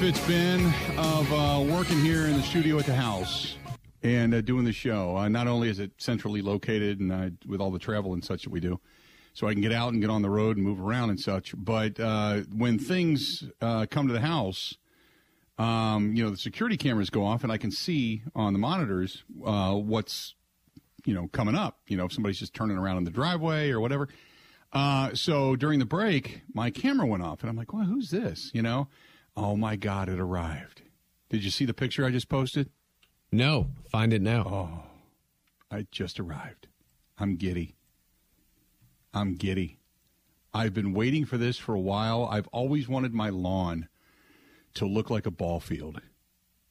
the benefits, Ben, of uh, working here in the studio at the house and uh, doing the show, uh, not only is it centrally located and uh, with all the travel and such that we do, so I can get out and get on the road and move around and such, but uh, when things uh, come to the house, um, you know, the security cameras go off and I can see on the monitors what's, you know, coming up. You know, if somebody's just turning around in the driveway or whatever. So during the break, my camera went off, and I'm like, "Well, who's this?" You know, oh my god, it arrived. Did you see the picture I just posted? No, find it now. Oh, I just arrived. I'm giddy. I'm giddy. I've been waiting for this for a while. I've always wanted my lawn to look like a ball field.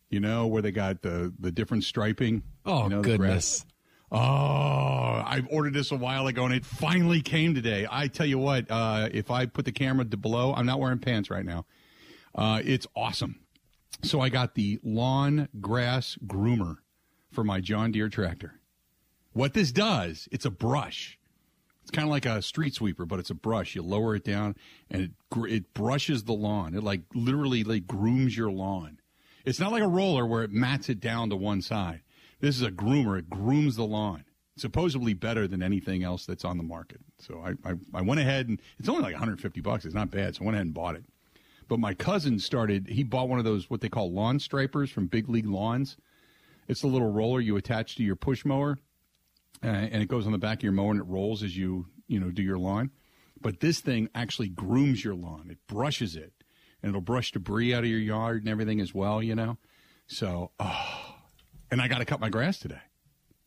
You know, where they got the the different striping. Oh you know, goodness! Oh, I've ordered this a while ago and it finally came today. I tell you what, uh, if I put the camera to below, I'm not wearing pants right now. Uh, it's awesome. So I got the lawn grass groomer for my John Deere tractor. What this does, it's a brush. It's kind of like a street sweeper, but it's a brush. You lower it down and it it brushes the lawn. It like literally like grooms your lawn. It's not like a roller where it mats it down to one side. This is a groomer. It grooms the lawn. Supposedly better than anything else that's on the market. So I, I, I went ahead and it's only like 150 bucks. It's not bad. So I went ahead and bought it. But my cousin started, he bought one of those, what they call lawn stripers from Big League Lawns. It's a little roller you attach to your push mower uh, and it goes on the back of your mower and it rolls as you, you know, do your lawn. But this thing actually grooms your lawn. It brushes it and it'll brush debris out of your yard and everything as well, you know? So, oh, and I got to cut my grass today.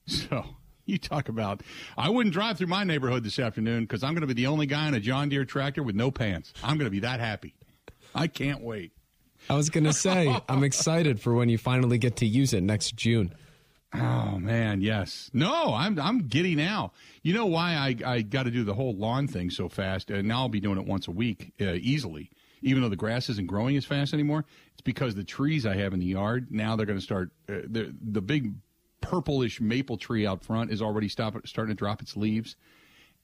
So you talk about, I wouldn't drive through my neighborhood this afternoon because I'm going to be the only guy in a John Deere tractor with no pants. I'm going to be that happy. I can't wait. I was going to say, I'm excited for when you finally get to use it next June. Oh man, yes. No, I'm I'm giddy now. You know why I I got to do the whole lawn thing so fast, and now I'll be doing it once a week uh, easily. Even though the grass isn't growing as fast anymore, it's because the trees I have in the yard now they're going to start. Uh, the the big purplish maple tree out front is already stop, starting to drop its leaves,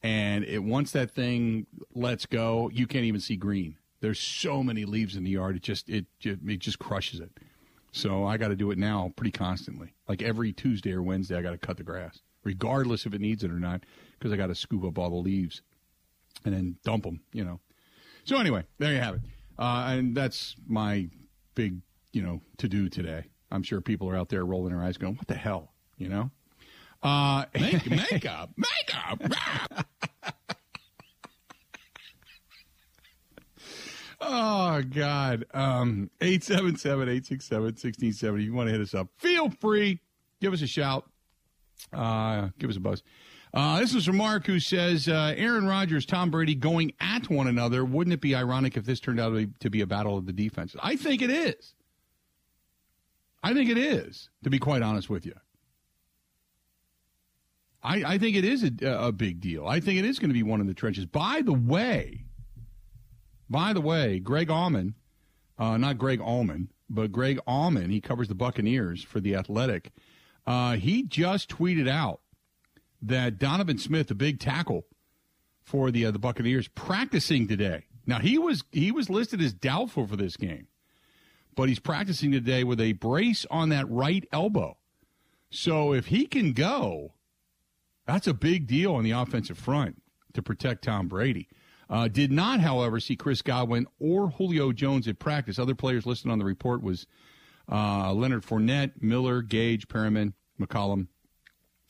and it once that thing lets go, you can't even see green. There's so many leaves in the yard, it just it it just crushes it. So I got to do it now pretty constantly. Like every Tuesday or Wednesday, I got to cut the grass, regardless if it needs it or not, because I got to scoop up all the leaves and then dump them, you know. So anyway, there you have it. Uh, and that's my big, you know, to do today. I'm sure people are out there rolling their eyes going, what the hell, you know? Uh, Make, makeup, makeup. Oh God. Um 877-867-1670. You want to hit us up. Feel free. Give us a shout. Uh give us a buzz. Uh, this is from Mark who says uh, Aaron Rodgers, Tom Brady going at one another. Wouldn't it be ironic if this turned out to be, to be a battle of the defenses? I think it is. I think it is, to be quite honest with you. I, I think it is a, a big deal. I think it is going to be one of the trenches. By the way, by the way, Greg Auman, uh, not Greg Allman, but Greg Auman, he covers the Buccaneers for The Athletic. Uh, he just tweeted out that Donovan Smith, the big tackle for the uh, the Buccaneers, practicing today. Now he was he was listed as doubtful for this game, but he's practicing today with a brace on that right elbow. So if he can go, that's a big deal on the offensive front to protect Tom Brady. Uh, did not, however, see Chris Godwin or Julio Jones at practice. Other players listed on the report was uh, Leonard Fournette, Miller, Gage, Perriman, McCollum.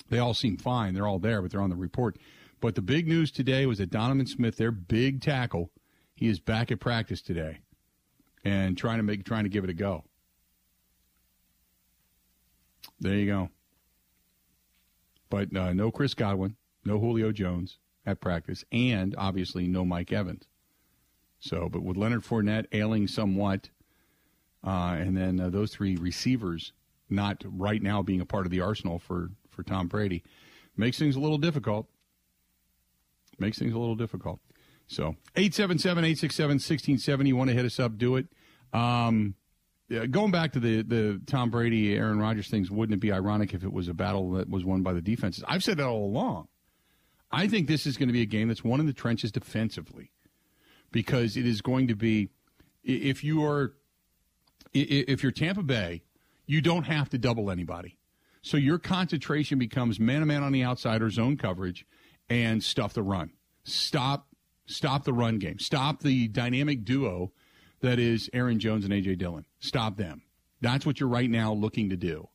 They all seem fine. They're all there, but they're on the report. But the big news today was that Donovan Smith, their big tackle, he is back at practice today and trying to make trying to give it a go. There you go. But uh, no Chris Godwin, no Julio Jones at practice, and obviously no Mike Evans. So, but with Leonard Fournette ailing somewhat, uh, and then uh, those three receivers not right now being a part of the arsenal for, for Tom Brady, makes things a little difficult. Makes things a little difficult. So, 877 867 1670. You want to hit us up, do it. Um, going back to the, the Tom Brady, Aaron Rodgers things, wouldn't it be ironic if it was a battle that was won by the defenses? I've said that all along. I think this is going to be a game that's won in the trenches defensively. because it is going to be if you are if you're Tampa Bay, you don't have to double anybody. So your concentration becomes man to man on the outside or zone coverage and stuff the run. Stop stop the run game. Stop the dynamic duo that is Aaron Jones and AJ Dillon. Stop them. That's what you're right now looking to do.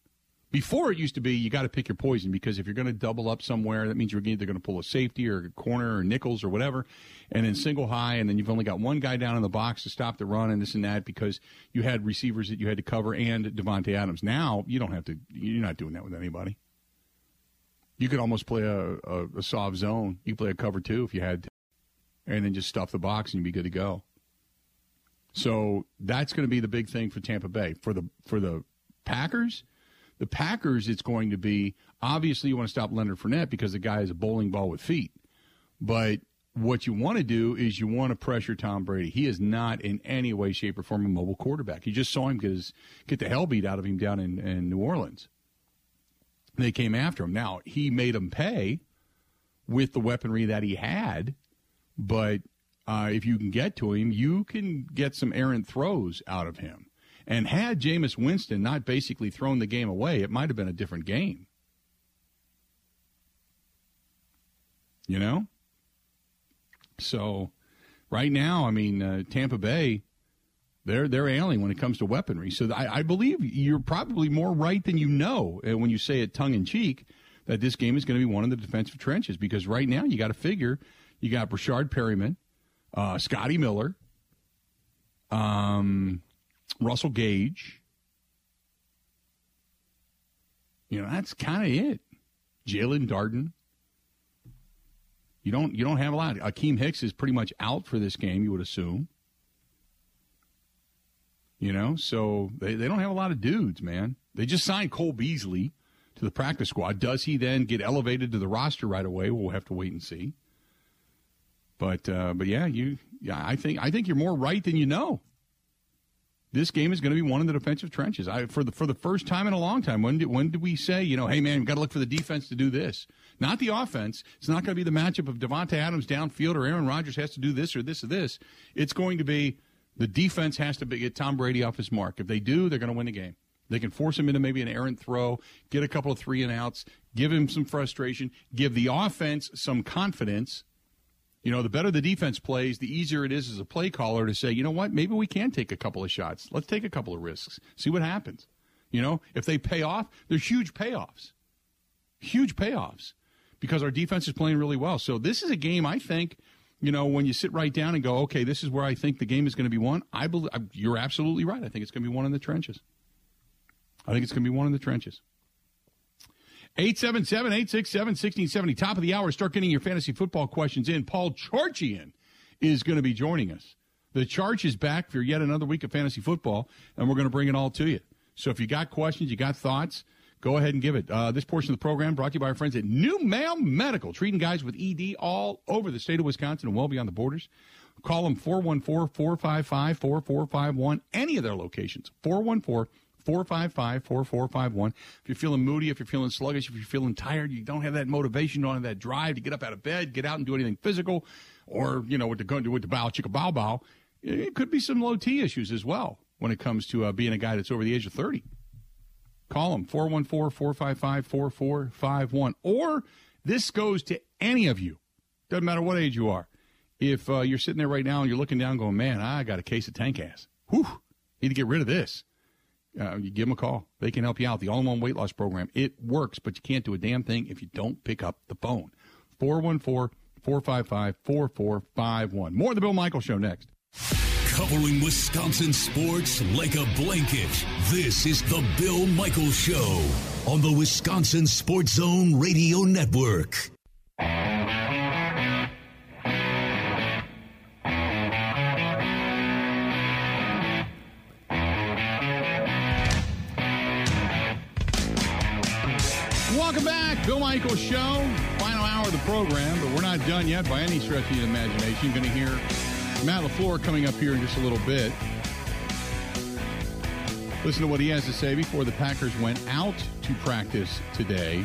Before it used to be you got to pick your poison because if you're going to double up somewhere, that means you're either going to pull a safety or a corner or nickels or whatever, and then single high, and then you've only got one guy down in the box to stop the run and this and that because you had receivers that you had to cover and Davante Adams. Now you don't have to. You're not doing that with anybody. You could almost play a, a, a soft zone. You could play a cover two if you had to, and then just stuff the box and you'd be good to go. So that's going to be the big thing for Tampa Bay for the for the Packers the Packers, it's going to be obviously you want to stop Leonard Fournette because the guy is a bowling ball with feet. But what you want to do is you want to pressure Tom Brady. He is not in any way, shape, or form a mobile quarterback. You just saw him get, his, get the hell beat out of him down in, in New Orleans. They came after him. Now, he made them pay with the weaponry that he had, but uh, if you can get to him, you can get some errant throws out of him. And had Jameis Winston not basically thrown the game away, it might have been a different game. You know? So right now, I mean, uh, Tampa Bay, they're they're ailing when it comes to weaponry. So I, I believe you're probably more right than you know uh, when you say it tongue in cheek that this game is going to be one of the defensive trenches because right now you got to figure you got Breshad Perriman, uh, Scotty Miller, um, Russell Gage. You know, that's kind of it. Jaelon Darden. You don't you don't have a lot. Akiem Hicks is pretty much out for this game, you would assume. You know, so they, they don't have a lot of dudes, man. They just signed Cole Beasley to the practice squad. Does he then get elevated to the roster right away? We'll have to wait and see. But uh, but yeah, you yeah, I think I think you're more right than you know this game is going to be one in the defensive trenches. I, for the for the first time in a long time, when did when did we say, you know, hey man, we've got to look for the defense to do this, not the offense. It's not going to be the matchup of Davante Adams downfield or Aaron Rodgers has to do this or this or this. It's going to be the defense has to be, get Tom Brady off his mark. If they do, they're going to win the game. They can force him into maybe an errant throw, get a couple of three and outs, give him some frustration, give the offense some confidence you know, the better the defense plays, the easier it is as a play caller to say, you know what, maybe we can take a couple of shots. Let's take a couple of risks, see what happens. You know, if they pay off, there's huge payoffs, huge payoffs because our defense is playing really well. So this is a game I think, you know, when you sit right down and go, okay, this is where I think the game is going to be won. I believe you're absolutely right. I think it's going to be one in the trenches. I think it's going to be one in the trenches. 877 867 1670. Top of the hour. Start getting your fantasy football questions in. Paul Charchian is going to be joining us. The Charge is back for yet another week of fantasy football, and we're going to bring it all to you. So if you got questions, you got thoughts, go ahead and give it. Uh, this portion of the program brought to you by our friends at New NuMale Medical, treating guys with ED all over the state of Wisconsin and well beyond the borders. Call them 414 455 4451, any of their locations. 414 455 4451. If you're feeling moody, if you're feeling sluggish, if you're feeling tired, you don't have that motivation, you don't have that drive to get up out of bed, get out and do anything physical, or, you know, with the, with the bow, chicka bow bow, it could be some low T issues as well when it comes to uh, being a guy that's over the age of 30. Call them 414 455 4451. Or this goes to any of you, doesn't matter what age you are. If uh, you're sitting there right now and you're looking down going, man, I got a case of tank ass. Whew, need to get rid of this uh, you give them a call. They can help you out. The all in one weight loss program. It works, but you can't do a damn thing if you don't pick up the phone. 414 455 4451. More of the Bill Michaels Show next. Covering Wisconsin sports like a blanket. This is the Bill Michaels Show on the Wisconsin Sports Zone Radio Network. Bill Michaels Show, final hour of the program, but we're not done yet by any stretch of the imagination. You're going to hear Matt LaFleur coming up here in just a little bit. Listen to what he has to say before the Packers went out to practice today.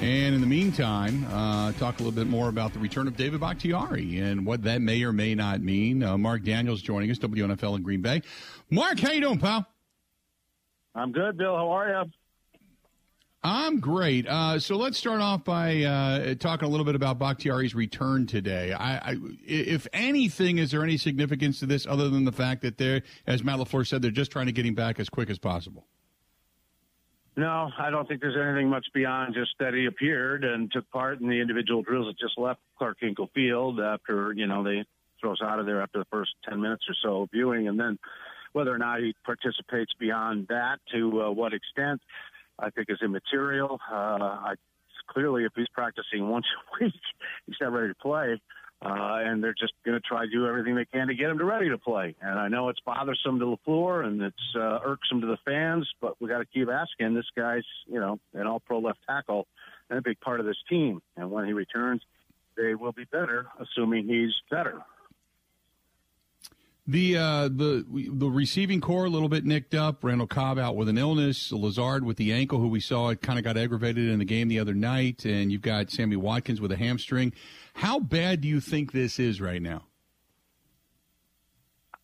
And in the meantime, uh, talk a little bit more about the return of David Bakhtiari and what that may or may not mean. Uh, Mark Daniels joining us, WNFL in Green Bay. Mark, how you doing, pal? I'm good, Bill. How are you? I'm great. Uh, so let's start off by uh, talking a little bit about Bakhtiari's return today. I, I, if anything, is there any significance to this other than the fact that they're, as Matt LaFleur said, they're just trying to get him back as quick as possible? No, I don't think there's anything much beyond just that he appeared and took part in the individual drills that just left Clark Hinkle Field after, you know, they throw us out of there after the first 10 minutes or so of viewing. And then whether or not he participates beyond that, to uh, what extent, I think is immaterial. Uh, I, clearly, if he's practicing once a week, he's not ready to play. Uh, and they're just going to try to do everything they can to get him to ready to play. And I know it's bothersome to LaFleur and it's uh, irksome to the fans, but we got to keep asking. This guy's, you know, an all-pro left tackle and a big part of this team. And when he returns, they will be better, assuming he's better. The uh, the the receiving corps a little bit nicked up. Randall Cobb out with an illness. Lazard with the ankle, who we saw it kind of got aggravated in the game the other night, and you've got Sammy Watkins with a hamstring. How bad do you think this is right now?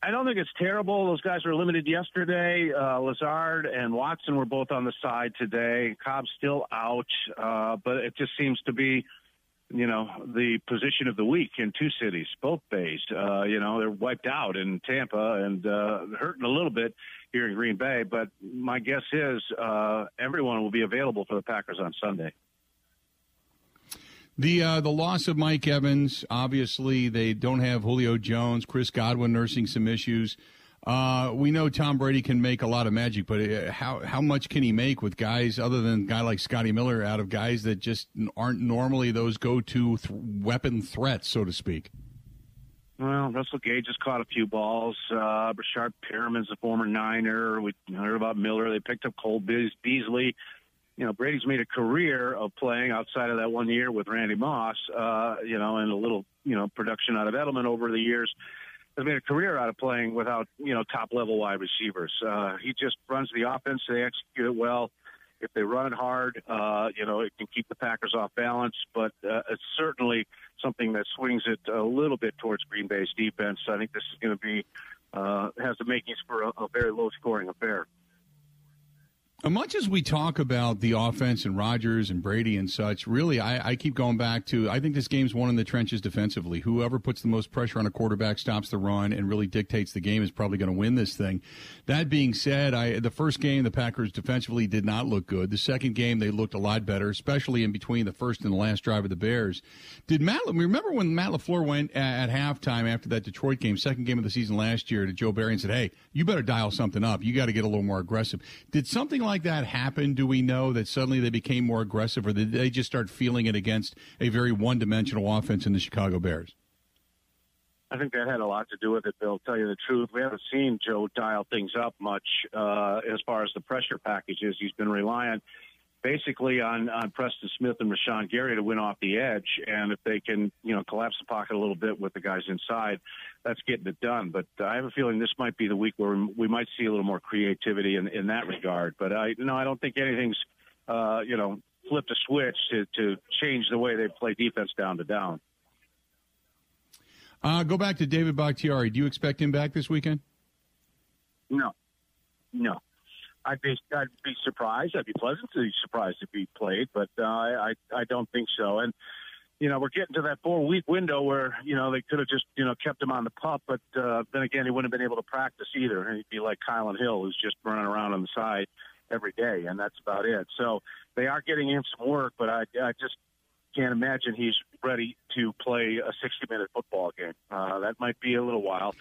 I don't think it's terrible. Those guys were limited yesterday. Uh, Lazard and Watson were both on the side today. Cobb's still out, uh, but it just seems to be you know, the position of the week in two cities, both bays. Uh, you know, they're wiped out in Tampa and uh, hurting a little bit here in Green Bay. But my guess is uh, everyone will be available for the Packers on Sunday. The uh, the loss of Mike Evans, obviously they don't have Julio Jones, Chris Godwin nursing some issues. Uh, we know Tom Brady can make a lot of magic, but uh, how how much can he make with guys other than a guy like Scotty Miller out of guys that just aren't normally those go to th- weapon threats, so to speak? Well, Russell Gage has caught a few balls. Uh, Breshad Perriman's a former Niner. We heard about Miller. They picked up Cole Beasley. You know, Brady's made a career of playing outside of that one year with Randy Moss. Uh, you know, and a little you know production out of Edelman over the years has made a career out of playing without you know top level wide receivers. Uh, he just runs the offense. They execute it well. If they run it hard, uh, you know it can keep the Packers off balance. But uh, it's certainly something that swings it a little bit towards Green Bay's defense. I think this is going to be uh, has the makings for a, a very low scoring affair. Much as we talk about the offense and Rodgers and Brady and such, really, I, I, keep going back to I think this game's won in the trenches defensively. Whoever puts the most pressure on a quarterback, stops the run, and really dictates the game is probably going to win this thing. That being said, I, the first game the Packers defensively did not look good. The second game they looked a lot better, especially in between the first and the last drive of the Bears. Did Matt? Remember when Matt LaFleur went at, at halftime after that Detroit game, second game of the season last year, to Joe Barry and said, "Hey, you better dial something up. You got to get a little more aggressive." Did something like like that happen? Do we know that suddenly they became more aggressive, or did they just start feeling it against a very one-dimensional offense in the Chicago Bears? I think that had a lot to do with it, Bill. Tell you the truth, we haven't seen Joe dial things up much uh, as far as the pressure packages. He's been relying basically on, on Preston Smith and Rashan Gary to win off the edge. And if they can, you know, collapse the pocket a little bit with the guys inside, that's getting it done. But I have a feeling this might be the week where we might see a little more creativity in, in that regard. But I, no, I don't think anything's, uh, you know, flipped a switch to, to change the way they play defense down to down. Uh, go back to David Bakhtiari. Do you expect him back this weekend? No, no. I'd be I'd be surprised. I'd be pleasantly surprised if he played, but uh, I I don't think so. And you know, we're getting to that four week window where you know they could have just you know kept him on the pup, but uh, then again, he wouldn't have been able to practice either, he'd be like Kylin Hill, who's just running around on the side every day, and that's about it. So they are getting him some work, but I I just can't imagine he's ready to play a 60 minute football game. Uh, that might be a little while.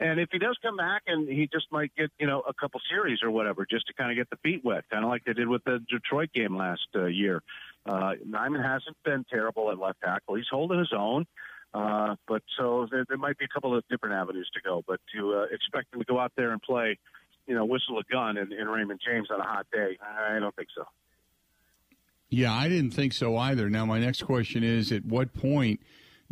And if he does come back and he just might get, you know, a couple series or whatever, just to kind of get the feet wet, kind of like they did with the Detroit game last uh, year. Uh, Nijman hasn't been terrible at left tackle. He's holding his own. Uh, but so there, there might be a couple of different avenues to go, but to uh, expect him to go out there and play, you know, whistle a gun in, in Raymond James on a hot day, I don't think so. Yeah, I didn't think so either. Now, my next question is at what point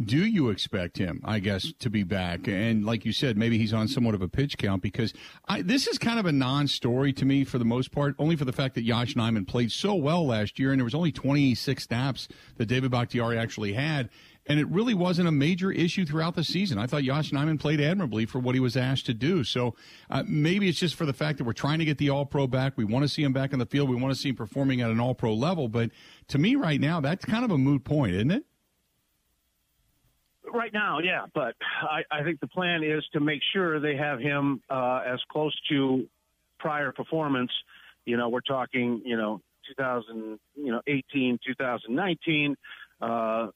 do you expect him, I guess, to be back? And like you said, maybe he's on somewhat of a pitch count because I, this is kind of a non-story to me for the most part, only for the fact that Josh Nijman played so well last year, and there was only 26 snaps that David Bakhtiari actually had. And it really wasn't a major issue throughout the season. I thought Josh Nijman played admirably for what he was asked to do. So uh, maybe it's just for the fact that we're trying to get the All Pro back. We want to see him back in the field. We want to see him performing at an All Pro level. But to me, right now, that's kind of a moot point, isn't it? Right now, yeah, but I, I think the plan is to make sure they have him uh, as close to prior performance. You know, we're talking, you know, 2000, you know, 18, 2019, uh,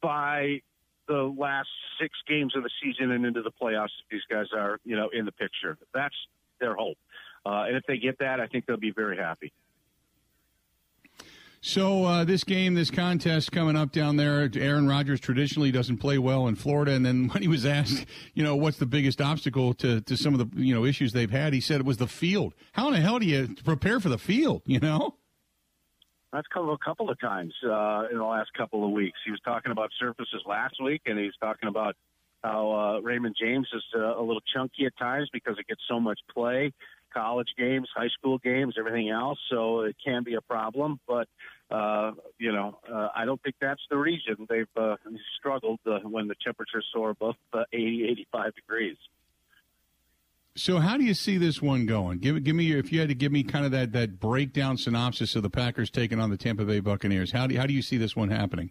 by the last six games of the season and into the playoffs. These guys are, you know, in the picture. That's their hope, uh, and if they get that, I think they'll be very happy. So uh, this game, this contest coming up down there, Aaron Rodgers traditionally doesn't play well in Florida. And then when he was asked, you know, what's the biggest obstacle to, to some of the you know issues they've had, he said it was the field. How in the hell do you prepare for the field? You know. That's come a couple of times uh, in the last couple of weeks. He was talking about surfaces last week, and he's talking about how uh, Raymond James is uh, a little chunky at times because it gets so much play college games, high school games, everything else. So it can be a problem, but uh, you know, uh, I don't think that's the reason they've uh, struggled uh, when the temperatures soar above uh, 80, 85 degrees. So how do you see this one going? Give give me your, if you had to give me kind of that that breakdown synopsis of the Packers taking on the Tampa Bay Buccaneers. How do how do you see this one happening?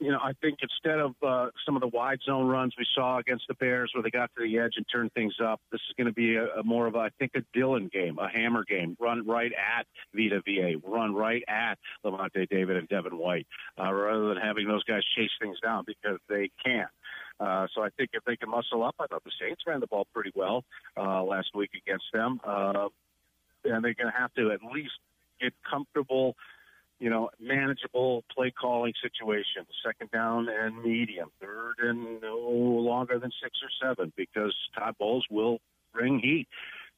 You know, I think instead of uh, some of the wide zone runs we saw against the Bears where they got to the edge and turned things up, this is going to be a, a more of, a, I think, a Dillon game, a hammer game. Run right at Vita Vea, run right at Lavonte David and Devin White, uh, rather than having those guys chase things down because they can't. Uh, so I think if they can muscle up, I thought the Saints ran the ball pretty well uh, last week against them, uh, and they're going to have to at least get comfortable you know, manageable play calling situations, second down and medium, third and no longer than six or seven, because Todd Bowles will bring heat.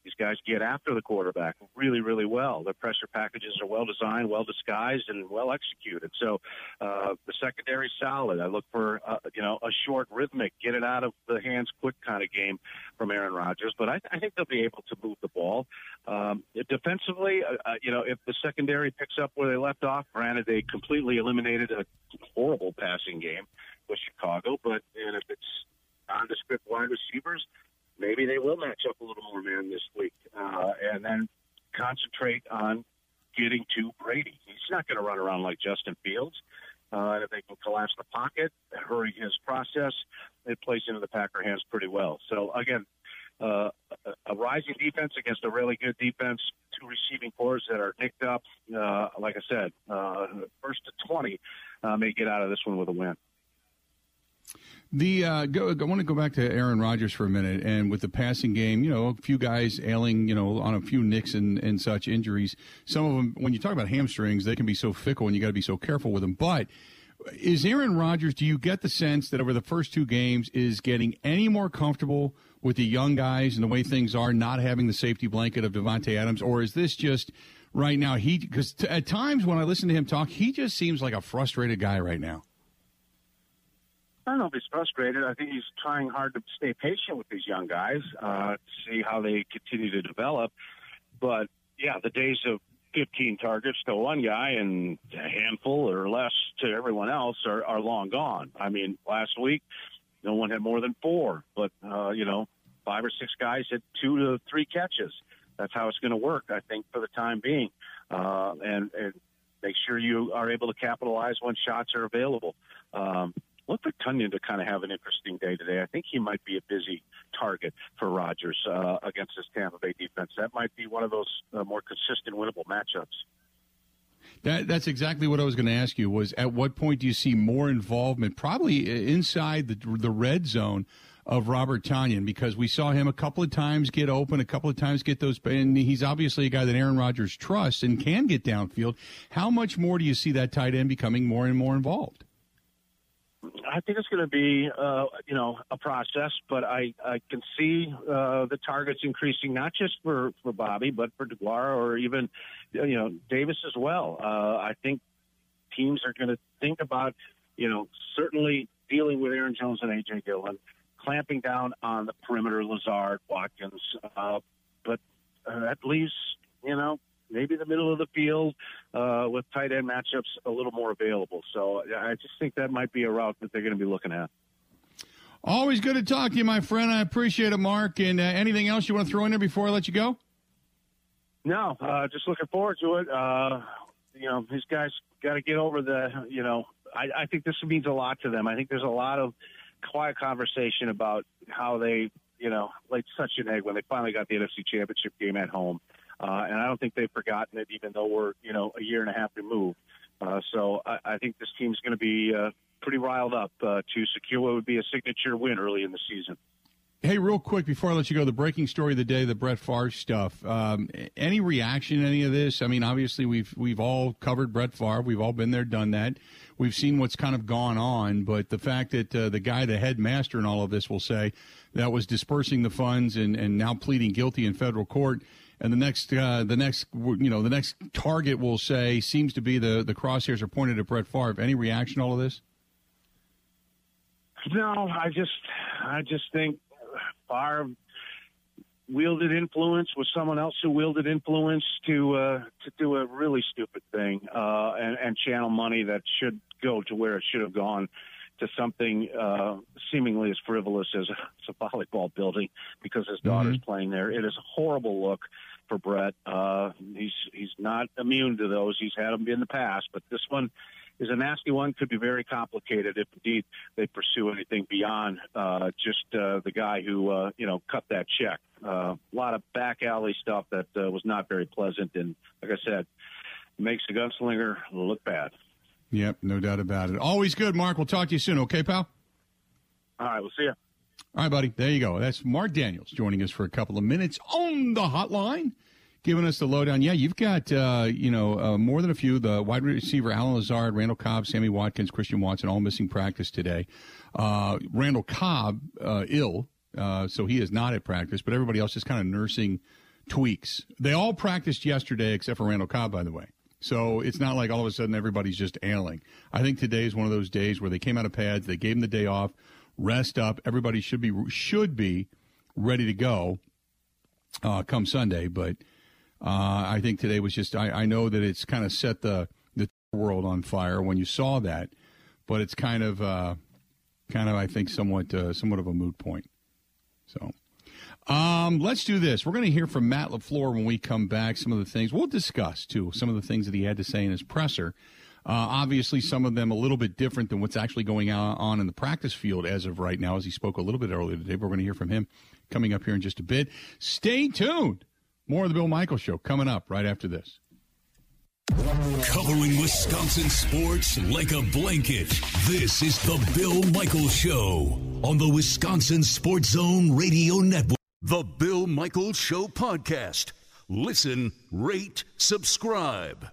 These guys get after the quarterback really, really well. Their pressure packages are well designed, well disguised, and well executed. So uh, the secondary solid. I look for uh, you know a short, rhythmic, get it out of the hands quick kind of game from Aaron Rodgers. But I, I think they'll be able to move the ball um, defensively. Uh, uh, you know, if the secondary picks up where they left off, granted they completely eliminated a horrible passing game with Chicago, but and if it's nondescript wide receivers maybe they will match up a little more man this week, uh, and then concentrate on getting to Brady. He's not going to run around like Justin Fields. Uh, and if they can collapse the pocket, hurry his process, it plays into the Packer hands pretty well. So again, uh, a rising defense against a really good defense, two receiving corps that are nicked up. Uh, like I said, uh, first to 20 uh, may get out of this one with a win. The uh, go, I want to go back to Aaron Rodgers for a minute, and with the passing game, you know, a few guys ailing, you know, on a few nicks and, and such injuries. Some of them, when you talk about hamstrings, they can be so fickle, and you got to be so careful with them. But is Aaron Rodgers? Do you get the sense that over the first two games is getting any more comfortable with the young guys and the way things are, not having the safety blanket of Davante Adams, or is this just right now? He because t- at times when I listen to him talk, he just seems like a frustrated guy right now. I don't know if he's frustrated. I think he's trying hard to stay patient with these young guys uh, see how they continue to develop. But yeah, the days of 15 targets to one guy and a handful or less to everyone else are, are long gone. I mean, last week, no one had more than four, but, uh, you know, five or six guys had two to three catches. That's how it's going to work, I think, for the time being. Uh, and, and make sure you are able to capitalize when shots are available. Um, look for Tonyan to kind of have an interesting day today. I think he might be a busy target for Rodgers uh, against this Tampa Bay defense. That might be one of those uh, more consistent, winnable matchups. That, that's exactly what I was going to ask you. Was at what point do you see more involvement, probably inside the the red zone of Robert Tonyan? Because we saw him a couple of times get open, a couple of times get those, and he's obviously a guy that Aaron Rodgers trusts and can get downfield. How much more do you see that tight end becoming more and more involved? I think it's going to be, uh, you know, a process, but I, I can see uh, the targets increasing not just for, for Bobby, but for Deguara or even, you know, Davis as well. Uh, I think teams are going to think about you know, certainly dealing with Aaron Jones and AJ Dillon, clamping down on the perimeter, Lazard, Watkins, uh, but uh, that leaves, you know, maybe the middle of the field uh, with tight end matchups a little more available. So I just think that might be a route that they're going to be looking at. Always good to talk to you, my friend. I appreciate it, Mark. And uh, anything else you want to throw in there before I let you go? No, uh, just looking forward to it. Uh, you know, these guys got to get over the, you know, I, I think this means a lot to them. I think there's a lot of quiet conversation about how they, you know, laid such an egg when they finally got the NFC Championship game at home. Uh, and I don't think they've forgotten it, even though we're, you know, a year and a half removed. Uh, so I, I think this team's going to be uh, pretty riled up uh, to secure what would be a signature win early in the season. Hey, real quick before I let you go, the breaking story of the day, the Brett Favre stuff. Um, any reaction to any of this? I mean, obviously we've we've all covered Brett Favre. We've all been there, done that. We've seen what's kind of gone on, but the fact that uh, the guy, the headmaster in all of this, will say that was dispersing the funds and, and now pleading guilty in federal court, and the next uh, the next you know the next target will say seems to be the the crosshairs are pointed at Brett Favre. Any reaction to all of this? No, I just I just think Favre wielded influence with someone else who wielded influence to uh, to do a really stupid thing uh, and, and channel money that should go to where it should have gone to something uh, seemingly as frivolous as a, volleyball building because his daughter's mm-hmm. playing there. It is a horrible look for Brett. Uh, he's he's not immune to those. He's had them in the past, but this one is a nasty one. Could be very complicated if indeed they pursue anything beyond uh, just uh, the guy who uh, you know cut that check. Uh, a lot of back alley stuff that uh, was not very pleasant, and like I said, makes the gunslinger look bad. Yep, no doubt about it. Always good, Mark. We'll talk to you soon. Okay, pal. All right, we'll see you. All right, buddy. There you go. That's Mark Daniels joining us for a couple of minutes on the hotline giving us the lowdown. Yeah, you've got uh, you know uh, more than a few. The wide receiver Allen Lazard, Randall Cobb, Sammy Watkins, Christian Watson, all missing practice today. Uh, Randall Cobb uh, ill, uh, so he is not at practice. But everybody else is kind of nursing tweaks. They all practiced yesterday except for Randall Cobb, by the way. So it's not like all of a sudden everybody's just ailing. I think today is one of those days where they came out of pads, they gave him the day off, rest up. Everybody should be should be ready to go uh, come Sunday, but uh, I think today was just, I, I know that it's kind of set the, the world on fire when you saw that, but it's kind of, uh, kind of, I think, somewhat, uh, somewhat of a moot point. So, um, let's do this. We're going to hear from Matt LaFleur when we come back. Some of the things we'll discuss too. Some of the things that he had to say in his presser. Uh, obviously, some of them a little bit different than what's actually going on in the practice field as of right now, as he spoke a little bit earlier today. But we're going to hear from him coming up here in just a bit. Stay tuned. More of the Bill Michaels Show coming up right after this. Covering Wisconsin sports like a blanket. This is the Bill Michaels Show on the Wisconsin Sports Zone Radio Network. The Bill Michaels Show podcast. Listen, rate, subscribe.